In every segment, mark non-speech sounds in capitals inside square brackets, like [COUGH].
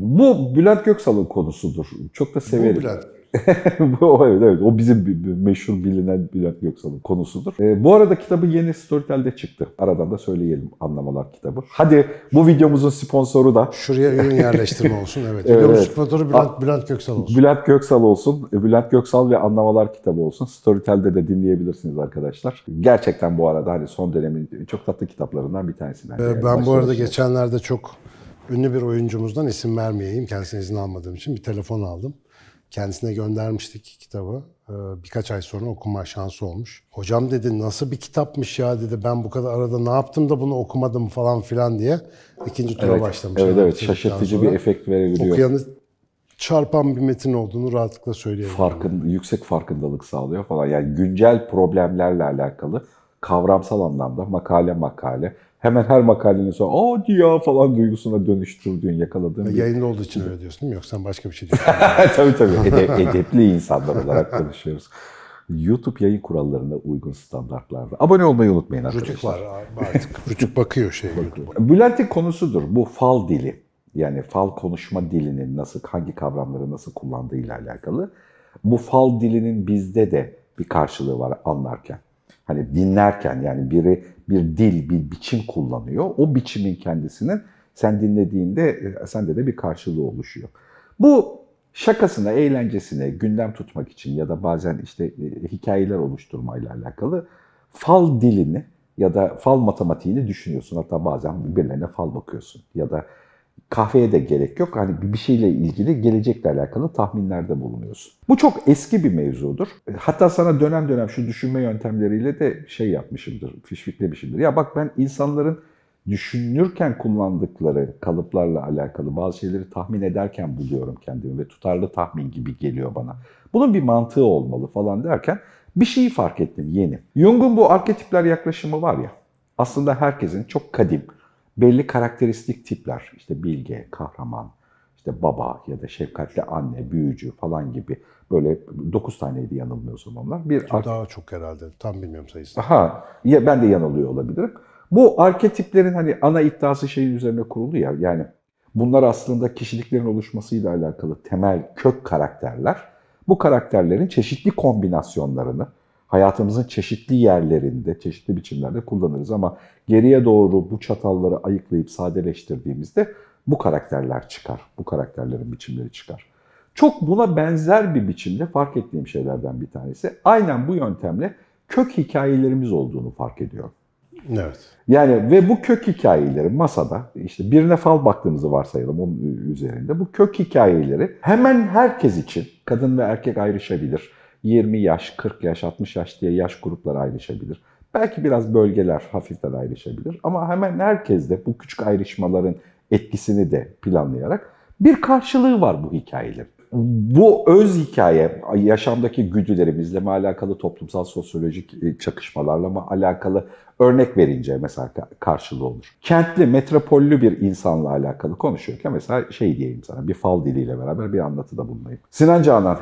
Bu Bülent Göksal'ın konusudur. Çok da severim. Bu Bülent. [LAUGHS] o, evet, evet, o bizim meşhur bilinen Bülent Göksal'ın konusudur. Ee, bu arada kitabı yeni Storytel'de çıktı. Aradan da söyleyelim Anlamalar kitabı. Hadi bu videomuzun sponsoru da Şuraya ürün [LAUGHS] yerleştirme olsun. Evet. Evet, Videomuz evet. sponsoru Bülent, Bülent Göksal olsun. Bülent Göksal olsun. E, Bülent Göksal ve Anlamalar kitabı olsun. Storytel'de de dinleyebilirsiniz arkadaşlar. Gerçekten bu arada hani son dönemin çok tatlı kitaplarından bir tanesi. bence. Ee, Ben bu arada geçenlerde çok ünlü bir oyuncumuzdan isim vermeyeyim. Kendisine izin almadığım için bir telefon aldım. Kendisine göndermiştik kitabı. Ee, Birkaç ay sonra okuma şansı olmuş. Hocam dedi nasıl bir kitapmış ya dedi. Ben bu kadar arada ne yaptım da bunu okumadım falan filan diye. ikinci tura Evet, başlamış. evet, evet. Şaşırtıcı bir efekt verebiliyor. Okuyanı çarpan bir metin olduğunu rahatlıkla söyleyebilirim. farkın yüksek farkındalık sağlıyor falan. Yani güncel problemlerle alakalı kavramsal anlamda makale makale hemen her makalenin sonra aa ya falan duygusuna dönüştürdüğün, yakaladığın bir... Yayında olduğu için öyle diyorsun değil mi? Yoksa başka bir şey diyorsun. [LAUGHS] tabii tabii. Ede- edepli insanlar olarak konuşuyoruz. YouTube yayın kurallarına uygun standartlarda. Abone olmayı unutmayın arkadaşlar. Rütük var artık. Rütük bakıyor şey. Bülent'in konusudur bu fal dili. Yani fal konuşma dilinin nasıl, hangi kavramları nasıl kullandığıyla alakalı. Bu fal dilinin bizde de bir karşılığı var anlarken. Hani dinlerken yani biri bir dil, bir biçim kullanıyor. O biçimin kendisinin sen dinlediğinde e, sende de bir karşılığı oluşuyor. Bu şakasına, eğlencesine, gündem tutmak için ya da bazen işte e, hikayeler oluşturmayla alakalı fal dilini ya da fal matematiğini düşünüyorsun. Hatta bazen birilerine fal bakıyorsun. Ya da kahveye de gerek yok. Hani bir şeyle ilgili gelecekle alakalı tahminlerde bulunuyorsun. Bu çok eski bir mevzudur. Hatta sana dönem dönem şu düşünme yöntemleriyle de şey yapmışımdır, fişfiklemişimdir. Ya bak ben insanların düşünürken kullandıkları kalıplarla alakalı bazı şeyleri tahmin ederken buluyorum kendimi ve tutarlı tahmin gibi geliyor bana. Bunun bir mantığı olmalı falan derken bir şeyi fark ettim yeni. Jung'un bu arketipler yaklaşımı var ya aslında herkesin çok kadim belli karakteristik tipler işte bilge, kahraman, işte baba ya da şefkatli anne, büyücü falan gibi böyle 9 taneydi yanılmıyorsam onlar. Bir ar- Daha çok herhalde. Tam bilmiyorum sayısını. Aha, ya ben de yanılıyor olabilirim. Bu arketiplerin hani ana iddiası şeyin üzerine kurulu ya. Yani bunlar aslında kişiliklerin oluşmasıyla alakalı temel kök karakterler. Bu karakterlerin çeşitli kombinasyonlarını hayatımızın çeşitli yerlerinde, çeşitli biçimlerde kullanırız ama geriye doğru bu çatalları ayıklayıp sadeleştirdiğimizde bu karakterler çıkar. Bu karakterlerin biçimleri çıkar. Çok buna benzer bir biçimde fark ettiğim şeylerden bir tanesi. Aynen bu yöntemle kök hikayelerimiz olduğunu fark ediyorum. Evet. Yani ve bu kök hikayeleri masada işte birine fal baktığımızı varsayalım onun üzerinde. Bu kök hikayeleri hemen herkes için kadın ve erkek ayrışabilir. 20 yaş, 40 yaş, 60 yaş diye yaş grupları ayrışabilir. Belki biraz bölgeler hafiften ayrışabilir ama hemen herkes de bu küçük ayrışmaların etkisini de planlayarak bir karşılığı var bu hikayelerin. Bu öz hikaye, yaşamdaki güdülerimizle mi alakalı, toplumsal sosyolojik e, çakışmalarla mı alakalı örnek verince mesela karşılığı olur. Kentli, metropollü bir insanla alakalı konuşuyorken mesela şey diyeyim sana, bir fal diliyle beraber bir anlatıda bulunayım. Sinan Canan,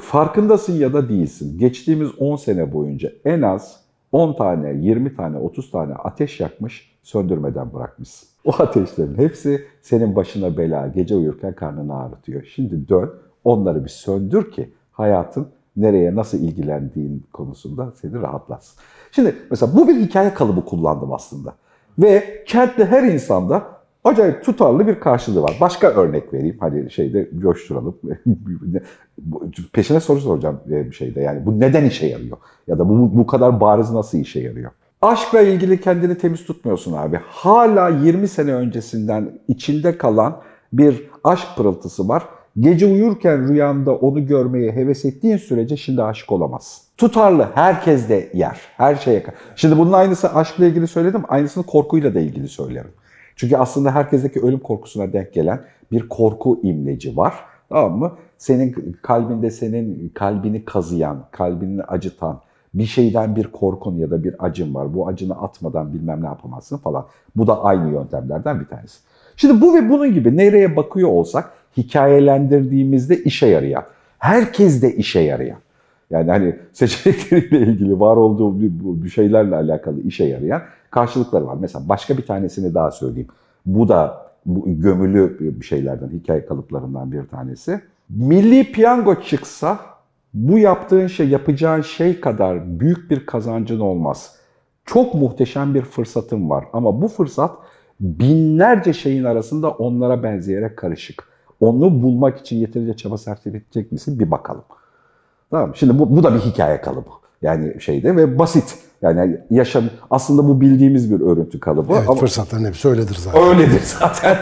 farkındasın ya da değilsin. Geçtiğimiz 10 sene boyunca en az 10 tane, 20 tane, 30 tane ateş yakmış, söndürmeden bırakmışsın. O ateşlerin hepsi senin başına bela, gece uyurken karnını ağrıtıyor. Şimdi dön, onları bir söndür ki hayatın nereye nasıl ilgilendiğin konusunda seni rahatlatsın. Şimdi mesela bu bir hikaye kalıbı kullandım aslında. Ve kentte her insanda acayip tutarlı bir karşılığı var. Başka örnek vereyim. Hadi şeyde coşturalım. [LAUGHS] Peşine soru soracağım bir şeyde. Yani bu neden işe yarıyor? Ya da bu, bu kadar bariz nasıl işe yarıyor? Aşkla ilgili kendini temiz tutmuyorsun abi. Hala 20 sene öncesinden içinde kalan bir aşk pırıltısı var. Gece uyurken rüyanda onu görmeye heves ettiğin sürece şimdi aşık olamazsın. Tutarlı, herkes de yer, her şeye. Şimdi bunun aynısı aşkla ilgili söyledim, aynısını korkuyla da ilgili söylerim. Çünkü aslında herkesteki ölüm korkusuna denk gelen bir korku imleci var. Tamam mı? Senin kalbinde senin kalbini kazıyan, kalbini acıtan bir şeyden bir korkun ya da bir acın var. Bu acını atmadan bilmem ne yapamazsın falan. Bu da aynı yöntemlerden bir tanesi. Şimdi bu ve bunun gibi nereye bakıyor olsak hikayelendirdiğimizde işe yarayan, herkes de işe yarayan. Yani hani seçenekleriyle ilgili var olduğu bu şeylerle alakalı işe yarayan karşılıkları var. Mesela başka bir tanesini daha söyleyeyim. Bu da bu gömülü bir şeylerden, hikaye kalıplarından bir tanesi. Milli piyango çıksa bu yaptığın şey, yapacağın şey kadar büyük bir kazancın olmaz. Çok muhteşem bir fırsatın var ama bu fırsat binlerce şeyin arasında onlara benzeyerek karışık. Onu bulmak için yeterince çaba sarf edecek misin bir bakalım. Tamam Şimdi bu, bu da bir hikaye kalıbı. Yani şeyde ve basit. Yani yaşam aslında bu bildiğimiz bir örüntü kalıbı. Evet, ama fırsatların hepsi öyledir zaten. öyledir [LAUGHS] zaten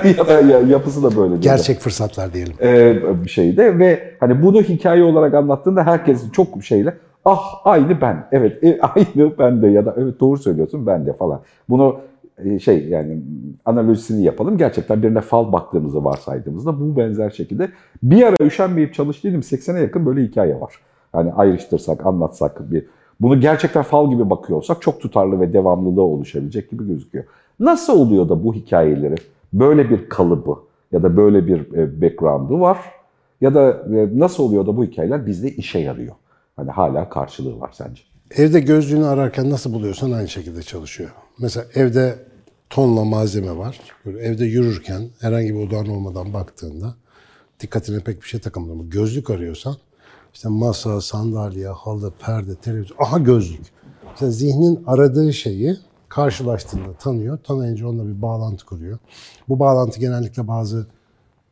ya yapısı da böyledir. Gerçek fırsatlar diyelim. Ee, bir şeyde ve hani bunu hikaye olarak anlattığında herkes çok şeyle ah aynı ben. Evet e, [LAUGHS] aynı ben de ya da evet doğru söylüyorsun ben de falan. Bunu e, şey yani analojisini yapalım. Gerçekten birine fal baktığımızı varsaydığımızda bu benzer şekilde bir ara üşenmeyip çalıştıydım. 80'e yakın böyle hikaye var. Hani ayrıştırsak, anlatsak bir bunu gerçekten fal gibi bakıyor olsak çok tutarlı ve devamlılığı oluşabilecek gibi gözüküyor. Nasıl oluyor da bu hikayeleri böyle bir kalıbı ya da böyle bir e, background'u var ya da e, nasıl oluyor da bu hikayeler bizde işe yarıyor? Hani hala karşılığı var sence? Evde gözlüğünü ararken nasıl buluyorsan aynı şekilde çalışıyor. Mesela evde tonla malzeme var. Böyle evde yürürken herhangi bir odağın olmadan baktığında dikkatine pek bir şey takılmıyor. Ama gözlük arıyorsan işte masa, sandalye, halı, perde, televizyon, aha gözlük. Mesela zihnin aradığı şeyi karşılaştığında tanıyor. Tanıyınca onunla bir bağlantı kuruyor. Bu bağlantı genellikle bazı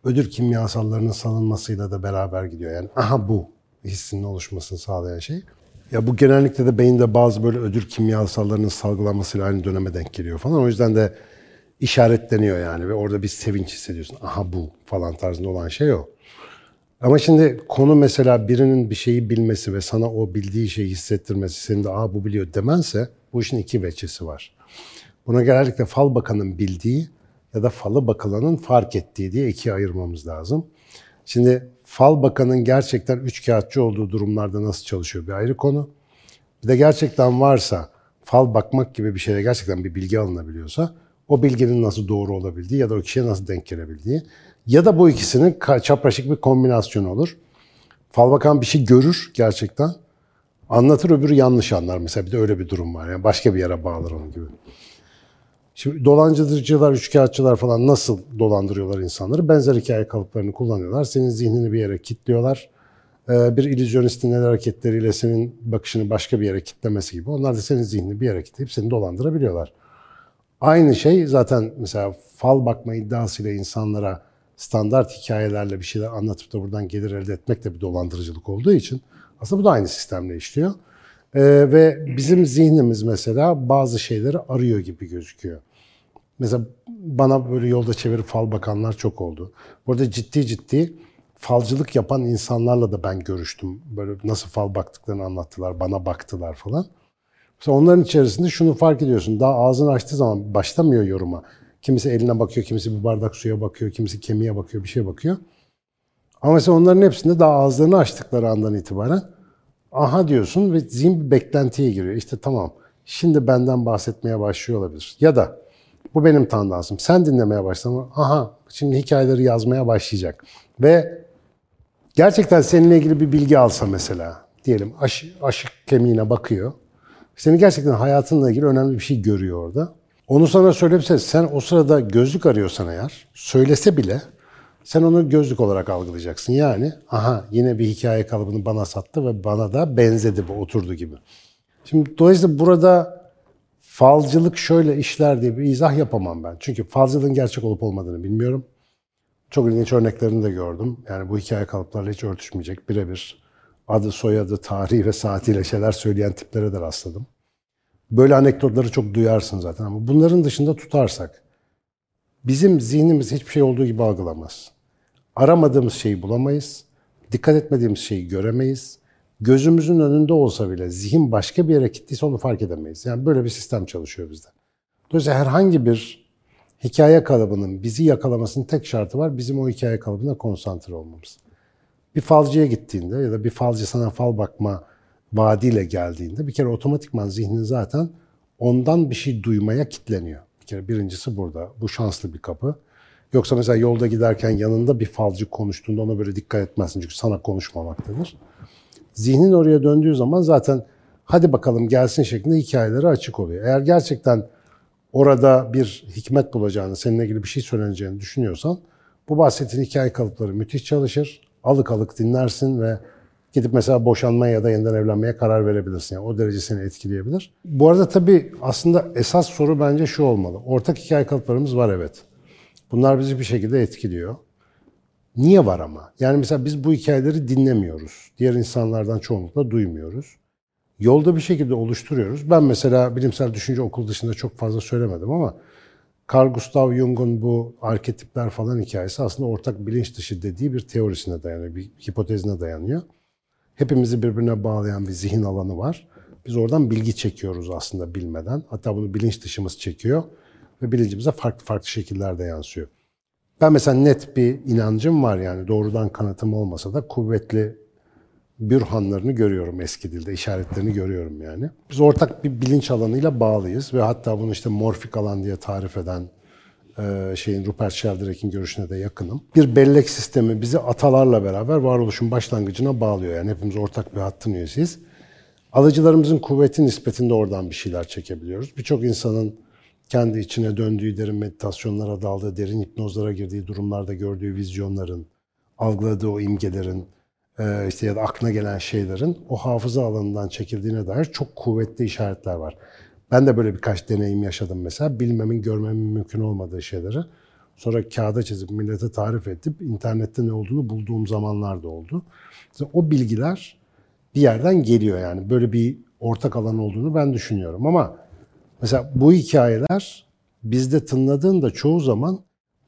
ödül kimyasallarının salınmasıyla da beraber gidiyor. Yani aha bu hissinin oluşmasını sağlayan şey. Ya bu genellikle de beyinde bazı böyle ödül kimyasallarının salgılanmasıyla aynı döneme denk geliyor falan. O yüzden de işaretleniyor yani ve orada bir sevinç hissediyorsun. Aha bu falan tarzında olan şey o. Ama şimdi konu mesela birinin bir şeyi bilmesi ve sana o bildiği şeyi hissettirmesi, senin de aa bu biliyor demense bu işin iki veçesi var. Buna genellikle fal bakanın bildiği ya da falı bakılanın fark ettiği diye ikiye ayırmamız lazım. Şimdi fal bakanın gerçekten üç kağıtçı olduğu durumlarda nasıl çalışıyor bir ayrı konu. Bir de gerçekten varsa fal bakmak gibi bir şeyle gerçekten bir bilgi alınabiliyorsa o bilginin nasıl doğru olabildiği ya da o kişiye nasıl denk gelebildiği ya da bu ikisinin çapraşık bir kombinasyonu olur. Fal bakan bir şey görür gerçekten. Anlatır öbürü yanlış anlar mesela bir de öyle bir durum var. Yani başka bir yere bağlar onun gibi. Şimdi dolandırıcılar, üçkağıtçılar falan nasıl dolandırıyorlar insanları? Benzer hikaye kalıplarını kullanıyorlar. Senin zihnini bir yere kilitliyorlar. Ee, Bir illüzyonistin el hareketleriyle senin bakışını başka bir yere kitlemesi gibi. Onlar da senin zihnini bir yere kilitleyip seni dolandırabiliyorlar. Aynı şey zaten mesela fal bakma iddiasıyla insanlara standart hikayelerle bir şeyler anlatıp da buradan gelir elde etmek de bir dolandırıcılık olduğu için aslında bu da aynı sistemle işliyor. Ee, ve bizim zihnimiz mesela bazı şeyleri arıyor gibi gözüküyor. Mesela bana böyle yolda çevirip fal bakanlar çok oldu. Burada ciddi ciddi falcılık yapan insanlarla da ben görüştüm. Böyle nasıl fal baktıklarını anlattılar, bana baktılar falan. Mesela onların içerisinde şunu fark ediyorsun. Daha ağzını açtığı zaman başlamıyor yoruma. Kimisi eline bakıyor, kimisi bir bardak suya bakıyor, kimisi kemiğe bakıyor, bir şeye bakıyor. Ama mesela onların hepsinde daha ağızlarını açtıkları andan itibaren aha diyorsun ve zihin bir beklentiye giriyor. İşte tamam şimdi benden bahsetmeye başlıyor olabilir. Ya da bu benim tandansım. Sen dinlemeye başlama. Aha şimdi hikayeleri yazmaya başlayacak. Ve gerçekten seninle ilgili bir bilgi alsa mesela. Diyelim aş, aşık kemiğine bakıyor. Senin gerçekten hayatınla ilgili önemli bir şey görüyor orada. Onu sana söylese sen o sırada gözlük arıyorsan eğer söylese bile sen onu gözlük olarak algılayacaksın. Yani aha yine bir hikaye kalıbını bana sattı ve bana da benzedi bu oturdu gibi. Şimdi dolayısıyla burada falcılık şöyle işler diye bir izah yapamam ben. Çünkü falcılığın gerçek olup olmadığını bilmiyorum. Çok ilginç örneklerini de gördüm. Yani bu hikaye kalıplarla hiç örtüşmeyecek birebir adı, soyadı, tarihi ve saatiyle şeyler söyleyen tiplere de rastladım. Böyle anekdotları çok duyarsın zaten ama bunların dışında tutarsak bizim zihnimiz hiçbir şey olduğu gibi algılamaz. Aramadığımız şeyi bulamayız. Dikkat etmediğimiz şeyi göremeyiz. Gözümüzün önünde olsa bile zihin başka bir yere gittiyse onu fark edemeyiz. Yani böyle bir sistem çalışıyor bizde. Dolayısıyla herhangi bir hikaye kalıbının bizi yakalamasının tek şartı var. Bizim o hikaye kalıbına konsantre olmamız. Bir falcıya gittiğinde ya da bir falcı sana fal bakma vaadiyle geldiğinde bir kere otomatikman zihnin zaten ondan bir şey duymaya kitleniyor. Bir kere birincisi burada. Bu şanslı bir kapı. Yoksa mesela yolda giderken yanında bir falcı konuştuğunda ona böyle dikkat etmezsin çünkü sana konuşmamaktadır. Zihnin oraya döndüğü zaman zaten hadi bakalım gelsin şeklinde hikayeleri açık oluyor. Eğer gerçekten orada bir hikmet bulacağını, seninle ilgili bir şey söyleneceğini düşünüyorsan bu bahsettiğin hikaye kalıpları müthiş çalışır. Alık alık dinlersin ve gidip mesela boşanmaya ya da yeniden evlenmeye karar verebilirsin. Yani o derece seni etkileyebilir. Bu arada tabii aslında esas soru bence şu olmalı. Ortak hikaye kalıplarımız var evet. Bunlar bizi bir şekilde etkiliyor. Niye var ama? Yani mesela biz bu hikayeleri dinlemiyoruz. Diğer insanlardan çoğunlukla duymuyoruz. Yolda bir şekilde oluşturuyoruz. Ben mesela bilimsel düşünce okul dışında çok fazla söylemedim ama Carl Gustav Jung'un bu arketipler falan hikayesi aslında ortak bilinç dışı dediği bir teorisine dayanıyor, bir hipotezine dayanıyor. Hepimizi birbirine bağlayan bir zihin alanı var. Biz oradan bilgi çekiyoruz aslında bilmeden. Hatta bunu bilinç dışımız çekiyor ve bilincimize farklı farklı şekillerde yansıyor. Ben mesela net bir inancım var yani doğrudan kanıtım olmasa da kuvvetli bürhanlarını görüyorum eski dilde, işaretlerini görüyorum yani. Biz ortak bir bilinç alanıyla bağlıyız ve hatta bunu işte morfik alan diye tarif eden şeyin Rupert Sheldrake'in görüşüne de yakınım. Bir bellek sistemi bizi atalarla beraber varoluşun başlangıcına bağlıyor. Yani hepimiz ortak bir hattın üyesiyiz. Alıcılarımızın kuvveti nispetinde oradan bir şeyler çekebiliyoruz. Birçok insanın kendi içine döndüğü derin meditasyonlara daldığı, derin hipnozlara girdiği durumlarda gördüğü vizyonların, algıladığı o imgelerin, e, işte ya da aklına gelen şeylerin o hafıza alanından çekildiğine dair çok kuvvetli işaretler var. Ben de böyle birkaç deneyim yaşadım mesela. Bilmemin, görmemin mümkün olmadığı şeyleri. Sonra kağıda çizip millete tarif edip internette ne olduğunu bulduğum zamanlar da oldu. İşte o bilgiler bir yerden geliyor yani. Böyle bir ortak alan olduğunu ben düşünüyorum ama mesela bu hikayeler bizde tınladığında çoğu zaman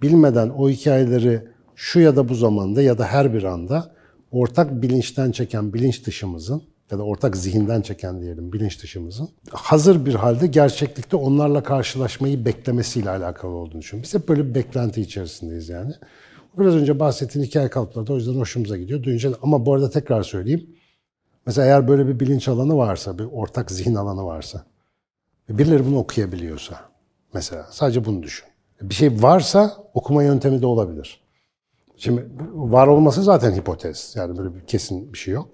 bilmeden o hikayeleri şu ya da bu zamanda ya da her bir anda ortak bilinçten çeken bilinç dışımızın ya da ortak zihinden çeken diyelim bilinç dışımızın hazır bir halde gerçeklikte onlarla karşılaşmayı beklemesiyle alakalı olduğunu düşünüyorum. Biz hep böyle bir beklenti içerisindeyiz yani. Biraz önce bahsettiğin hikaye kalıpları da o yüzden hoşumuza gidiyor. Duyunca ama bu arada tekrar söyleyeyim. Mesela eğer böyle bir bilinç alanı varsa, bir ortak zihin alanı varsa birileri bunu okuyabiliyorsa mesela sadece bunu düşün. Bir şey varsa okuma yöntemi de olabilir. Şimdi var olması zaten hipotez. Yani böyle bir kesin bir şey yok.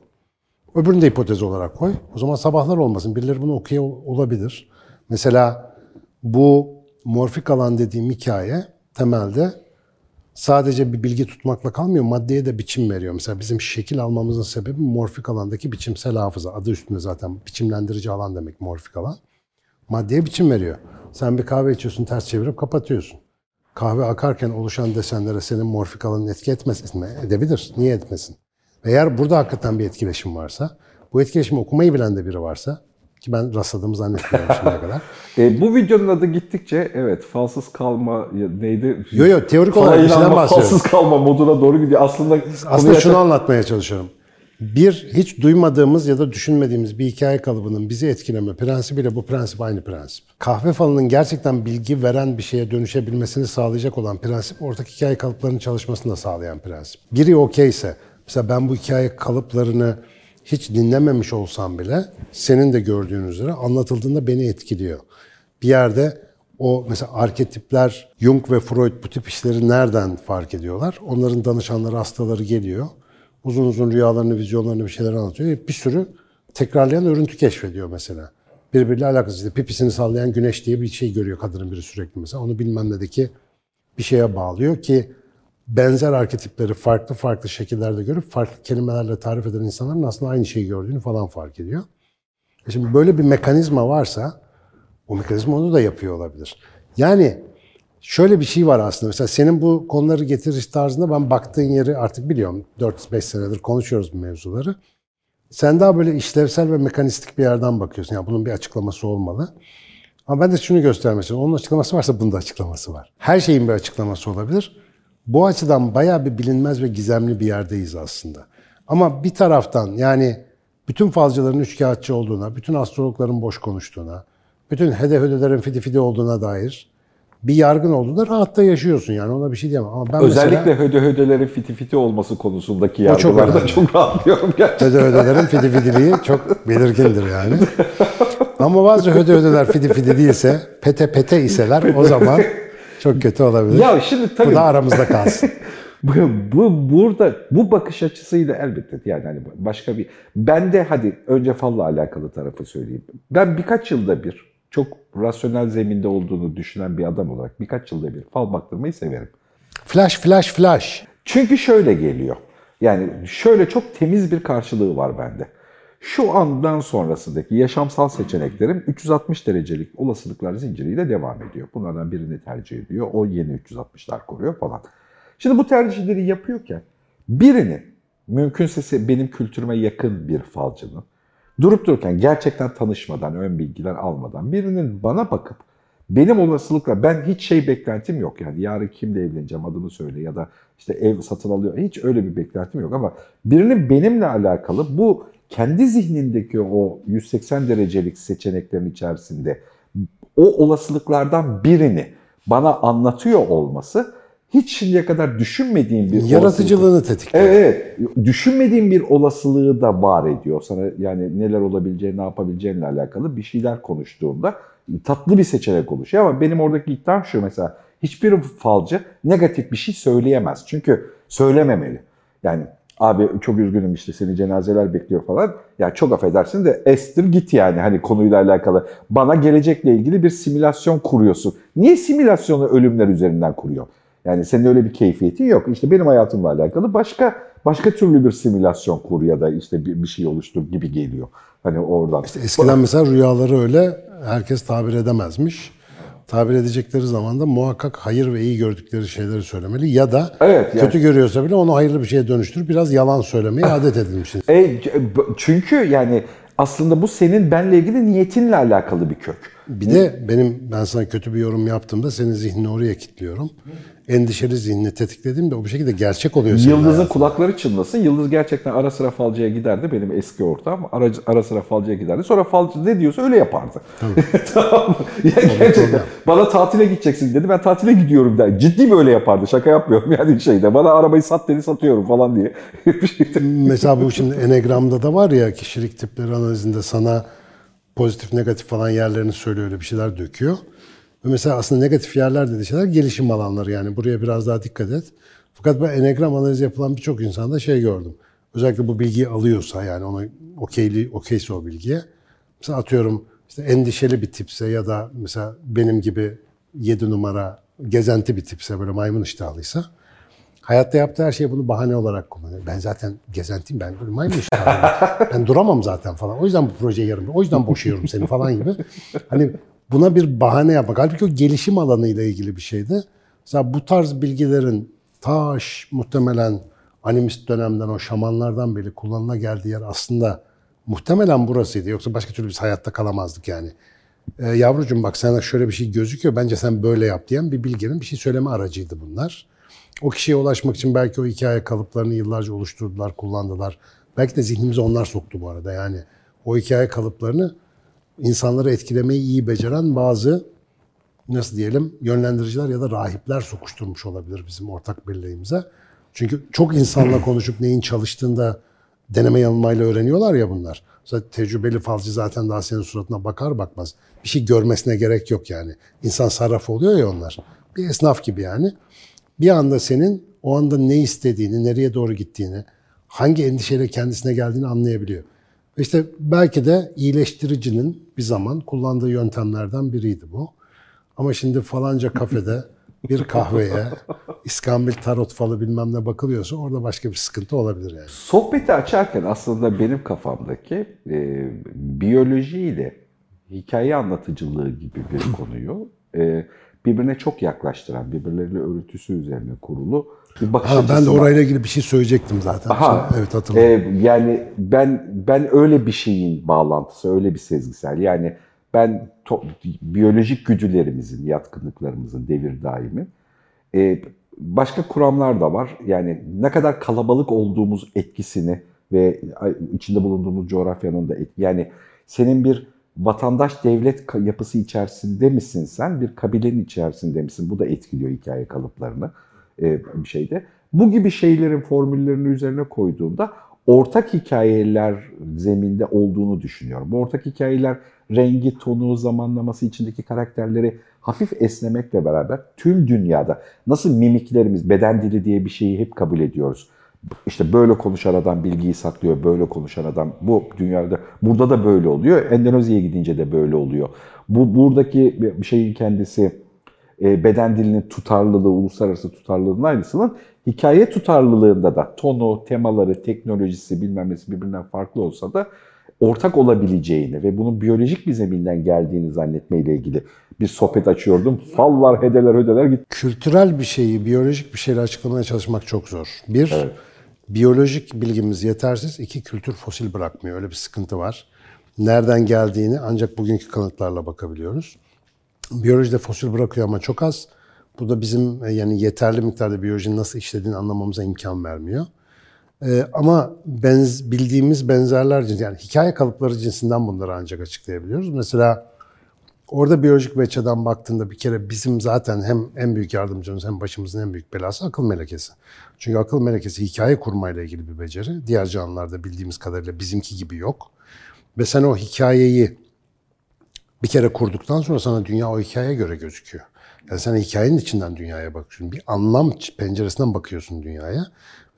Öbürünü de hipotez olarak koy. O zaman sabahlar olmasın. Birileri bunu okuyor olabilir. Mesela bu morfik alan dediğim hikaye temelde sadece bir bilgi tutmakla kalmıyor. Maddeye de biçim veriyor. Mesela bizim şekil almamızın sebebi morfik alandaki biçimsel hafıza. Adı üstünde zaten biçimlendirici alan demek morfik alan. Maddeye biçim veriyor. Sen bir kahve içiyorsun, ters çevirip kapatıyorsun kahve akarken oluşan desenlere senin morfik alanın etki etmez? Edebilir. Niye etmesin? Eğer burada hakikaten bir etkileşim varsa, bu etkileşimi okumayı bilen de biri varsa, ki ben rastladığımı zannetmiyorum şimdiye [LAUGHS] kadar. E, bu videonun adı gittikçe evet falsız kalma neydi? Yo yo teorik olarak bir şeyden bahsediyorum. Falsız kalma moduna doğru gidiyor. Aslında aslında şunu anlatmaya çalışıyorum. Bir, hiç duymadığımız ya da düşünmediğimiz bir hikaye kalıbının bizi etkileme prensibiyle bu prensip aynı prensip. Kahve falının gerçekten bilgi veren bir şeye dönüşebilmesini sağlayacak olan prensip, ortak hikaye kalıplarının çalışmasını da sağlayan prensip. Biri okeyse, mesela ben bu hikaye kalıplarını hiç dinlememiş olsam bile, senin de gördüğün üzere anlatıldığında beni etkiliyor. Bir yerde o mesela arketipler, Jung ve Freud bu tip işleri nereden fark ediyorlar? Onların danışanları, hastaları geliyor uzun uzun rüyalarını, vizyonlarını bir şeyler anlatıyor. Bir sürü tekrarlayan örüntü keşfediyor mesela. Birbiriyle alakasız. İşte pipisini sallayan güneş diye bir şey görüyor kadının biri sürekli mesela. Onu bilmem nedeki bir şeye bağlıyor ki benzer arketipleri farklı farklı şekillerde görüp farklı kelimelerle tarif eden insanların aslında aynı şeyi gördüğünü falan fark ediyor. E şimdi böyle bir mekanizma varsa o mekanizma onu da yapıyor olabilir. Yani Şöyle bir şey var aslında. Mesela senin bu konuları getiriş tarzında ben baktığın yeri artık biliyorum. 4-5 senedir konuşuyoruz bu mevzuları. Sen daha böyle işlevsel ve mekanistik bir yerden bakıyorsun. Yani bunun bir açıklaması olmalı. Ama ben de şunu göstermek istiyorum. Onun açıklaması varsa bunun da açıklaması var. Her şeyin bir açıklaması olabilir. Bu açıdan bayağı bir bilinmez ve gizemli bir yerdeyiz aslında. Ama bir taraftan yani bütün falcıların üçkağıtçı olduğuna, bütün astrologların boş konuştuğuna, bütün hedefelerin fidi fidi olduğuna dair bir yargın olduğunda rahatta yaşıyorsun yani ona bir şey diyemem. Ama ben Özellikle mesela, höde hödelerin fiti fiti olması konusundaki yargılarda çok, çok rahatlıyorum gerçekten. Höde hödelerin fidi fidiliği çok belirgindir yani. Ama bazı höde hödeler fidi fidi değilse, pete pete iseler o zaman [LAUGHS] çok kötü olabilir. Ya şimdi tabii... Bu da aramızda kalsın. [LAUGHS] bu, bu burada bu bakış açısıyla elbette yani hani başka bir ben de hadi önce falla alakalı tarafı söyleyeyim. Ben birkaç yılda bir çok rasyonel zeminde olduğunu düşünen bir adam olarak birkaç yılda bir fal baktırmayı severim. Flash, flash, flash. Çünkü şöyle geliyor. Yani şöyle çok temiz bir karşılığı var bende. Şu andan sonrasındaki yaşamsal seçeneklerim 360 derecelik olasılıklar zinciriyle devam ediyor. Bunlardan birini tercih ediyor. O yeni 360'lar koruyor falan. Şimdi bu tercihleri yapıyorken birini mümkünse benim kültürüme yakın bir falcının durup dururken gerçekten tanışmadan, ön bilgiler almadan birinin bana bakıp benim olasılıkla ben hiç şey beklentim yok yani yarın kimle evleneceğim adını söyle ya da işte ev satın alıyor hiç öyle bir beklentim yok ama birinin benimle alakalı bu kendi zihnindeki o 180 derecelik seçeneklerin içerisinde o olasılıklardan birini bana anlatıyor olması hiç şimdiye kadar düşünmediğim bir Yaratıcılığını tetikliyor. Evet. Düşünmediğim bir olasılığı da var ediyor. Sana yani neler olabileceği, ne yapabileceğinle alakalı bir şeyler konuştuğumda tatlı bir seçenek oluşuyor. Ama benim oradaki iddiam şu mesela hiçbir falcı negatif bir şey söyleyemez. Çünkü söylememeli. Yani abi çok üzgünüm işte seni cenazeler bekliyor falan. Ya çok affedersin de estir git yani hani konuyla alakalı. Bana gelecekle ilgili bir simülasyon kuruyorsun. Niye simülasyonu ölümler üzerinden kuruyor? Yani senin öyle bir keyfiyetin yok. İşte benim hayatımla alakalı başka başka türlü bir simülasyon kur ya da işte bir, bir şey oluştur gibi geliyor. Hani oradan. İşte eskiden mesela rüyaları öyle herkes tabir edemezmiş. Tabir edecekleri zaman da muhakkak hayır ve iyi gördükleri şeyleri söylemeli ya da Evet, yani- kötü görüyorsa bile onu hayırlı bir şeye dönüştürüp biraz yalan söylemeye adet edilmiş. E, b- çünkü yani aslında bu senin benle ilgili niyetinle alakalı bir kök. Bir de benim ben sana kötü bir yorum yaptığımda senin zihnini oraya kilitliyorum. Endişeli zihnini tetiklediğimde o bir şekilde gerçek oluyor Yıldız'ın kulakları çınlasın. Yıldız gerçekten ara sıra falcıya giderdi. Benim eski ortağım. Ara, ara sıra falcıya giderdi. Sonra falcı ne diyorsa öyle yapardı. [LAUGHS] tamam mı? Gerçekten bana tatile gideceksin dedi. Ben tatile gidiyorum der. Ciddi böyle yapardı. Şaka yapmıyorum [LAUGHS] yani şeyde. Bana arabayı sat dedi satıyorum falan diye. [LAUGHS] Bir şeyde. Mesela bu şimdi Enegram'da da var ya kişilik tipleri analizinde sana pozitif negatif falan yerlerini söylüyor öyle bir şeyler döküyor. Ve mesela aslında negatif yerler dediği şeyler gelişim alanları yani buraya biraz daha dikkat et. Fakat ben Enegram analizi yapılan birçok insanda şey gördüm. Özellikle bu bilgiyi alıyorsa yani ona okeyli, okeyse o bilgiye. Mesela atıyorum işte endişeli bir tipse ya da mesela benim gibi 7 numara gezenti bir tipse böyle maymun iştahlıysa Hayatta yaptığı her şeyi bunu bahane olarak kullanıyor. Ben zaten gezentiyim, ben böyle maymun iştahlıyım. ben duramam zaten falan. O yüzden bu projeyi yarım, o yüzden boşuyorum seni falan gibi. Hani buna bir bahane yapmak. Halbuki o gelişim alanıyla ilgili bir şeydi. Mesela bu tarz bilgilerin taş muhtemelen animist dönemden o şamanlardan beri kullanıla geldiği yer aslında muhtemelen burasıydı. Yoksa başka türlü biz hayatta kalamazdık yani. Ee, yavrucuğum bak sana şöyle bir şey gözüküyor. Bence sen böyle yap diyen bir bilginin bir şey söyleme aracıydı bunlar. O kişiye ulaşmak için belki o hikaye kalıplarını yıllarca oluşturdular, kullandılar. Belki de zihnimize onlar soktu bu arada. Yani o hikaye kalıplarını insanları etkilemeyi iyi beceren bazı nasıl diyelim yönlendiriciler ya da rahipler sokuşturmuş olabilir bizim ortak birliğimize. Çünkü çok insanla [CLEARS THROAT] konuşup neyin çalıştığında deneme yanılmayla öğreniyorlar ya bunlar. Mesela tecrübeli falcı zaten daha senin suratına bakar bakmaz. Bir şey görmesine gerek yok yani. İnsan sarraf oluyor ya onlar. Bir esnaf gibi yani. Bir anda senin o anda ne istediğini, nereye doğru gittiğini, hangi endişeyle kendisine geldiğini anlayabiliyor. İşte belki de iyileştiricinin bir zaman kullandığı yöntemlerden biriydi bu. Ama şimdi falanca kafede bir kahveye [LAUGHS] iskambil tarot falı bilmem ne bakılıyorsa orada başka bir sıkıntı olabilir yani. Sohbeti açarken aslında benim kafamdaki e, biyolojiyle hikaye anlatıcılığı gibi bir [LAUGHS] konuyu e, birbirine çok yaklaştıran, birbirleriyle örüntüsü üzerine kurulu bir bakış Ha, ben de orayla ilgili bir şey söyleyecektim zaten. Aha. Şimdi, evet hatırladım. Ee, yani ben ben öyle bir şeyin bağlantısı, öyle bir sezgisel. Yani ben to- biyolojik güdülerimizin, yatkınlıklarımızın devir daimi. Ee, başka kuramlar da var. Yani ne kadar kalabalık olduğumuz etkisini ve içinde bulunduğumuz coğrafyanın da etki. Yani senin bir vatandaş devlet yapısı içerisinde misin sen? Bir kabilenin içerisinde misin? Bu da etkiliyor hikaye kalıplarını e, bir şeyde. Bu gibi şeylerin formüllerini üzerine koyduğumda ortak hikayeler zeminde olduğunu düşünüyorum. Bu ortak hikayeler rengi, tonu, zamanlaması içindeki karakterleri hafif esnemekle beraber tüm dünyada nasıl mimiklerimiz, beden dili diye bir şeyi hep kabul ediyoruz. işte böyle konuşan adam bilgiyi saklıyor, böyle konuşan adam bu dünyada burada da böyle oluyor. Endonezya'ya gidince de böyle oluyor. Bu buradaki bir şeyin kendisi e, beden dilinin tutarlılığı, uluslararası tutarlılığının aynısının hikaye tutarlılığında da tonu, temaları, teknolojisi bilmem nesi birbirinden farklı olsa da ortak olabileceğini ve bunun biyolojik bir zeminden geldiğini zannetmeyle ilgili bir sohbet açıyordum. Fallar, hedeler, ödeler gitti. Kültürel bir şeyi biyolojik bir şeyle açıklamaya çalışmak çok zor. Bir, evet. biyolojik bilgimiz yetersiz. İki, kültür fosil bırakmıyor. Öyle bir sıkıntı var. Nereden geldiğini ancak bugünkü kanıtlarla bakabiliyoruz. Biyolojide fosil bırakıyor ama çok az. Bu da bizim e, yani yeterli miktarda biyolojinin nasıl işlediğini anlamamıza imkan vermiyor. Ee, ama benz, bildiğimiz benzerler yani hikaye kalıpları cinsinden bunları ancak açıklayabiliyoruz. Mesela orada biyolojik veçeden baktığında bir kere bizim zaten hem en büyük yardımcımız hem başımızın en büyük belası akıl melekesi. Çünkü akıl melekesi hikaye kurmayla ilgili bir beceri. Diğer canlılarda bildiğimiz kadarıyla bizimki gibi yok. Ve sen o hikayeyi bir kere kurduktan sonra sana dünya o hikayeye göre gözüküyor. Yani sen hikayenin içinden dünyaya bakıyorsun. Bir anlam penceresinden bakıyorsun dünyaya.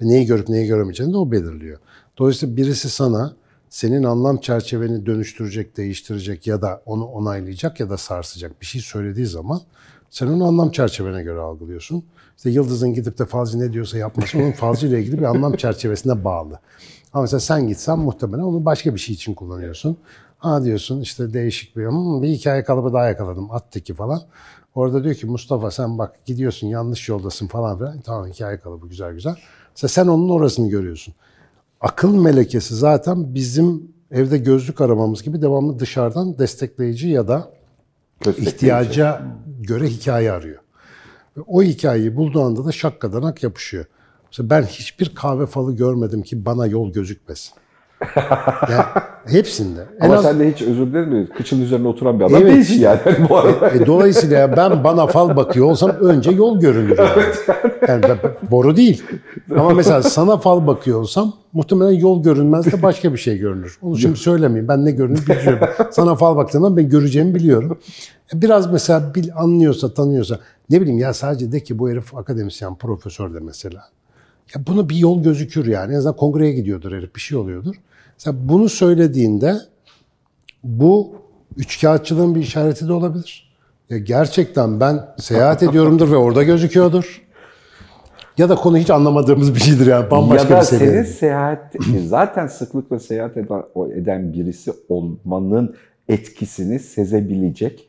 Ve neyi görüp neyi göremeyeceğini de o belirliyor. Dolayısıyla birisi sana senin anlam çerçeveni dönüştürecek, değiştirecek ya da onu onaylayacak ya da sarsacak bir şey söylediği zaman sen onu anlam çerçevene göre algılıyorsun. İşte Yıldız'ın gidip de falcı ne diyorsa yapması onun [LAUGHS] falcı ile ilgili bir anlam çerçevesine bağlı. Ama mesela sen gitsen muhtemelen onu başka bir şey için kullanıyorsun. Ha diyorsun işte değişik bir, hmm, bir hikaye kalıbı daha yakaladım attaki falan. Orada diyor ki Mustafa sen bak gidiyorsun yanlış yoldasın falan filan. Tamam hikaye kalıbı güzel güzel. Mesela sen onun orasını görüyorsun. Akıl melekesi zaten bizim evde gözlük aramamız gibi devamlı dışarıdan destekleyici ya da ihtiyaca göre hikaye arıyor. Ve o hikayeyi bulduğu anda da şakkadanak yapışıyor. Mesela ben hiçbir kahve falı görmedim ki bana yol gözükmesin. [LAUGHS] yani hepsinde. En Ama az... sen de hiç özür dilerim mi? Kıçın üzerine oturan bir adam evet. değilsin yani [LAUGHS] bu arada. E, dolayısıyla ben bana fal bakıyor olsam önce yol görünür. Yani. Evet. yani boru değil. Ama mesela sana fal bakıyor olsam muhtemelen yol görünmez de başka bir şey görünür. Onu şimdi söylemeyeyim. Ben ne görünür biliyorum. sana fal baktığımda ben göreceğimi biliyorum. E, biraz mesela bil, anlıyorsa, tanıyorsa ne bileyim ya sadece de ki bu herif akademisyen, profesör de mesela. Ya bunu bir yol gözükür yani. En azından kongreye gidiyordur herif, bir şey oluyordur. Mesela bunu söylediğinde bu üçkağıtçılığın bir işareti de olabilir. Ya gerçekten ben seyahat [LAUGHS] ediyorumdur ve orada gözüküyordur. Ya da konu hiç anlamadığımız bir şeydir yani bambaşka ya da bir seviye. senin seyahat [CLEARS THROAT] zaten sıklıkla seyahat eden birisi olmanın etkisini sezebilecek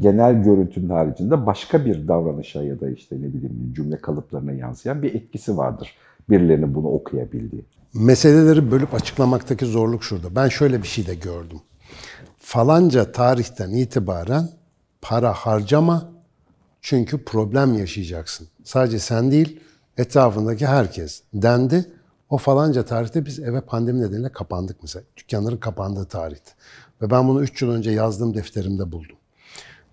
genel görüntünün haricinde başka bir davranışa ya da işte ne bileyim cümle kalıplarına yansıyan bir etkisi vardır. Birilerinin bunu okuyabildiği. Meseleleri bölüp açıklamaktaki zorluk şurada. Ben şöyle bir şey de gördüm. Falanca tarihten itibaren para harcama çünkü problem yaşayacaksın. Sadece sen değil, etrafındaki herkes dendi. O falanca tarihte biz eve pandemi nedeniyle kapandık mesela. Dükkanların kapandığı tarihte. Ve ben bunu 3 yıl önce yazdığım defterimde buldum.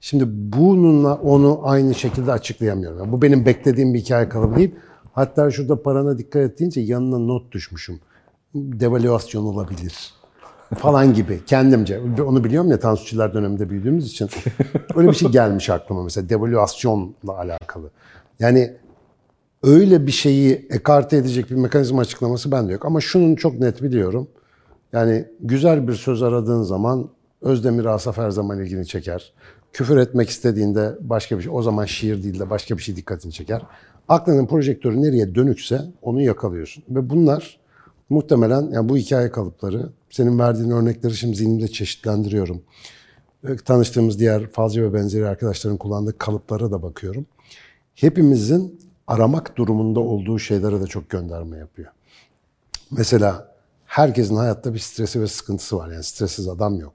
Şimdi bununla onu aynı şekilde açıklayamıyorum. Yani bu benim beklediğim bir hikaye kalıbı değil. Hatta şurada parana dikkat et deyince yanına not düşmüşüm. Devalüasyon olabilir falan gibi kendimce. Onu biliyorum ya Tansu döneminde büyüdüğümüz için. [LAUGHS] Öyle bir şey gelmiş aklıma mesela devalüasyonla alakalı. Yani öyle bir şeyi ekarte edecek bir mekanizma açıklaması bende yok. Ama şunun çok net biliyorum. Yani güzel bir söz aradığın zaman Özdemir Asaf her zaman ilgini çeker. Küfür etmek istediğinde başka bir şey, o zaman şiir değil de başka bir şey dikkatini çeker. Aklının projektörü nereye dönükse onu yakalıyorsun. Ve bunlar muhtemelen yani bu hikaye kalıpları, senin verdiğin örnekleri şimdi zihnimde çeşitlendiriyorum. Tanıştığımız diğer falcı ve benzeri arkadaşların kullandığı kalıplara da bakıyorum. Hepimizin aramak durumunda olduğu şeylere de çok gönderme yapıyor. Mesela herkesin hayatta bir stresi ve sıkıntısı var. Yani stressiz adam yok.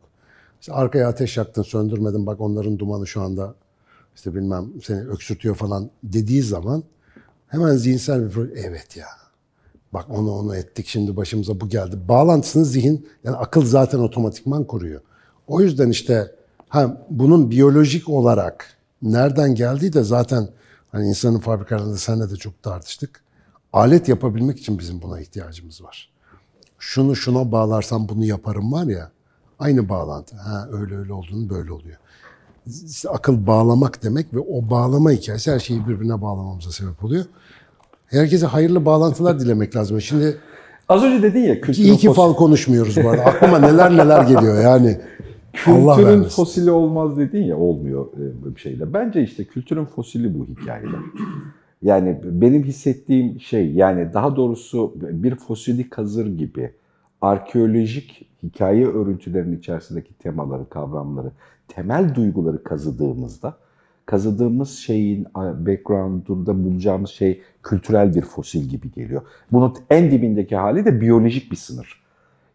İşte arkaya ateş yaktın, söndürmedin. Bak onların dumanı şu anda işte bilmem seni öksürtüyor falan dediği zaman hemen zihinsel bir. Evet ya. Bak onu onu ettik şimdi başımıza bu geldi. Bağlantısını zihin yani akıl zaten otomatikman kuruyor. O yüzden işte ha bunun biyolojik olarak nereden geldiği de zaten hani insanın fabrikalarında senle de çok tartıştık. Alet yapabilmek için bizim buna ihtiyacımız var. Şunu şuna bağlarsam bunu yaparım var ya. Aynı bağlantı. Ha öyle öyle olduğunu böyle oluyor. İşte akıl bağlamak demek ve o bağlama hikayesi her şeyi birbirine bağlamamıza sebep oluyor. Herkese hayırlı bağlantılar dilemek lazım. Şimdi Az önce dedin ya kültürün, iyi ki fal konuşmuyoruz bu arada. Aklıma neler neler geliyor yani. Allah kültürün vermesin. fosili olmaz dedin ya olmuyor e, böyle bir şeyle. Bence işte kültürün fosili bu hikayeler. Yani benim hissettiğim şey yani daha doğrusu bir fosili kazır gibi arkeolojik hikaye örüntülerinin içerisindeki temaları, kavramları, temel duyguları kazıdığımızda kazıdığımız şeyin background'unda bulacağımız şey kültürel bir fosil gibi geliyor. Bunun en dibindeki hali de biyolojik bir sınır.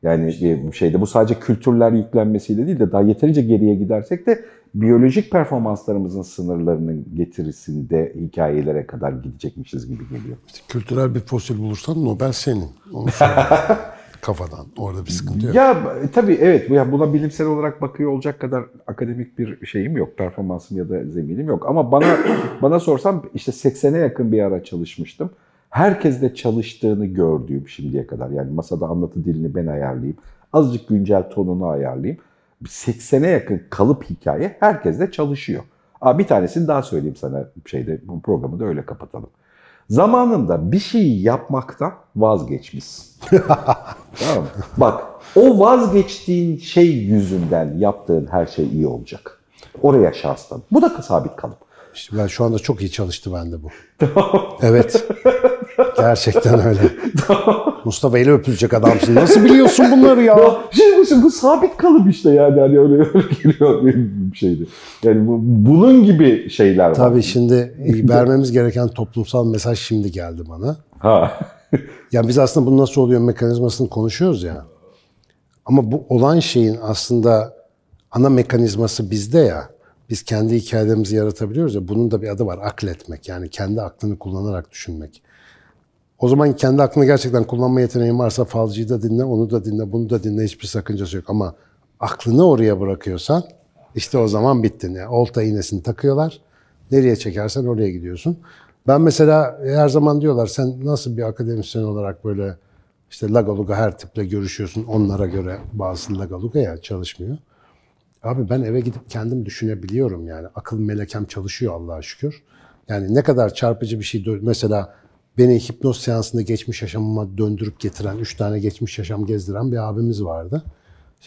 Yani bir şeyde bu sadece kültürler yüklenmesiyle değil de daha yeterince geriye gidersek de biyolojik performanslarımızın sınırlarının getirisinde hikayelere kadar gidecekmişiz gibi geliyor. İşte kültürel bir fosil bulursan Nobel senin. Onu. [LAUGHS] Kafadan. Orada bir sıkıntı yok. Ya e, tabii evet ya buna bilimsel olarak bakıyor olacak kadar akademik bir şeyim yok, performansım ya da zeminim yok. Ama bana [COUGHS] bana sorsam işte 80'e yakın bir ara çalışmıştım. Herkesle çalıştığını gördüğüm şimdiye kadar yani masada anlatı dilini ben ayarlayayım, azıcık güncel tonunu ayarlayayım. 80'e yakın kalıp hikaye herkesle çalışıyor. Aa, bir tanesini daha söyleyeyim sana şeyde bu programı da öyle kapatalım. Zamanında bir şeyi yapmaktan vazgeçmişsin. [LAUGHS] tamam mı? Bak o vazgeçtiğin şey yüzünden yaptığın her şey iyi olacak. Oraya şahslan. Bu da sabit kalıp. İşte ben şu anda çok iyi çalıştı bende bu. evet. [LAUGHS] Gerçekten öyle. [LAUGHS] Mustafa ile öpülecek adamsın. Nasıl biliyorsun bunları ya? Ya şimdi bu, bu sabit kalıp işte yani hani öyle, [LAUGHS] öyle geliyor bir şeydi. Yani bu, bunun gibi şeyler var. Tabii şimdi vermemiz gereken toplumsal mesaj şimdi geldi bana. Ha. [LAUGHS] Ya biz aslında bu nasıl oluyor mekanizmasını konuşuyoruz ya. Ama bu olan şeyin aslında ana mekanizması bizde ya. Biz kendi hikayelerimizi yaratabiliyoruz ya. Bunun da bir adı var. Akletmek. Yani kendi aklını kullanarak düşünmek. O zaman kendi aklını gerçekten kullanma yeteneğin varsa falcıyı da dinle, onu da dinle, bunu da dinle. Hiçbir sakıncası yok. Ama aklını oraya bırakıyorsan işte o zaman bittin. Yani olta iğnesini takıyorlar. Nereye çekersen oraya gidiyorsun. Ben mesela her zaman diyorlar sen nasıl bir akademisyen olarak böyle işte lagaluga her tiple görüşüyorsun. Onlara göre bazı lagaluga ya çalışmıyor. Abi ben eve gidip kendim düşünebiliyorum yani. Akıl melekem çalışıyor Allah'a şükür. Yani ne kadar çarpıcı bir şey. Mesela beni hipnoz seansında geçmiş yaşamıma döndürüp getiren, üç tane geçmiş yaşam gezdiren bir abimiz vardı.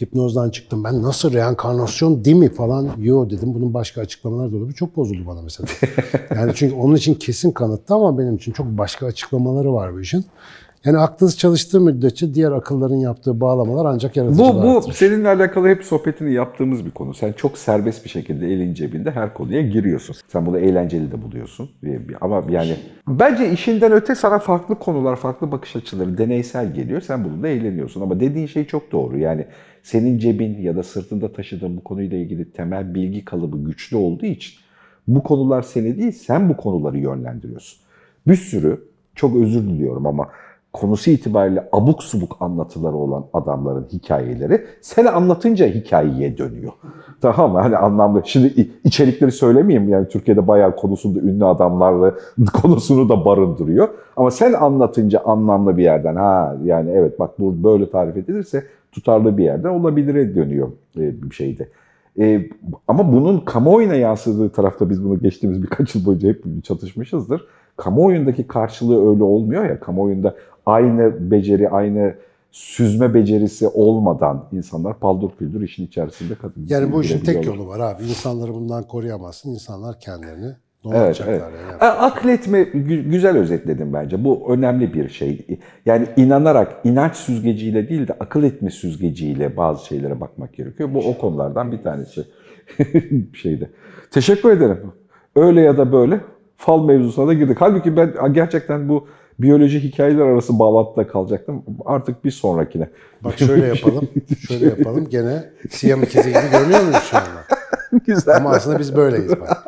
Hipnozdan çıktım ben nasıl reenkarnasyon değil mi falan. Yo dedim bunun başka açıklamaları da olabilir. Çok bozuldu bana mesela. [LAUGHS] Yani çünkü onun için kesin kanıttı ama benim için çok başka açıklamaları var bu işin. Yani aklınız çalıştığı müddetçe diğer akılların yaptığı bağlamalar ancak yaratıcılığa Bu, bu artırır. seninle alakalı hep sohbetini yaptığımız bir konu. Sen çok serbest bir şekilde elin cebinde her konuya giriyorsun. Sen bunu eğlenceli de buluyorsun. Ama yani bence işinden öte sana farklı konular, farklı bakış açıları deneysel geliyor. Sen bununla eğleniyorsun. Ama dediğin şey çok doğru. Yani senin cebin ya da sırtında taşıdığın bu konuyla ilgili temel bilgi kalıbı güçlü olduğu için bu konular seni değil, sen bu konuları yönlendiriyorsun. Bir sürü, çok özür diliyorum ama konusu itibariyle abuk subuk anlatıları olan adamların hikayeleri seni anlatınca hikayeye dönüyor. [LAUGHS] Tamam mı? Hani anlamlı. Şimdi içerikleri söylemeyeyim. Yani Türkiye'de bayağı konusunda ünlü adamlarla [LAUGHS] konusunu da barındırıyor. Ama sen anlatınca anlamlı bir yerden ha yani evet bak bu böyle tarif edilirse tutarlı bir yerden olabilire dönüyor e, bir şeyde. E, ama bunun kamuoyuna yansıdığı tarafta biz bunu geçtiğimiz birkaç yıl boyunca hep çatışmışızdır. Kamuoyundaki karşılığı öyle olmuyor ya. Kamuoyunda aynı beceri, aynı süzme becerisi olmadan insanlar paldır küldür işin içerisinde kadın. Yani bu işin tek yolu var abi. İnsanları bundan koruyamazsın. İnsanlar kendilerini Evet, evet. Yani. Akletme gü- güzel özetledim bence. Bu önemli bir şey. Yani inanarak, inanç süzgeciyle değil de akıl etme süzgeciyle bazı şeylere bakmak gerekiyor. Bu o konulardan bir tanesi. [LAUGHS] şeyde. Teşekkür ederim. Öyle ya da böyle fal mevzusuna da girdik. Halbuki ben gerçekten bu biyoloji hikayeler arası bağlantıda kalacaktım. Artık bir sonrakine. Bak şöyle yapalım. Şöyle yapalım. Gene siyam ikizi gibi görünüyor muyuz şu anda? [LAUGHS] Güzel. Ama aslında biz böyleyiz bak.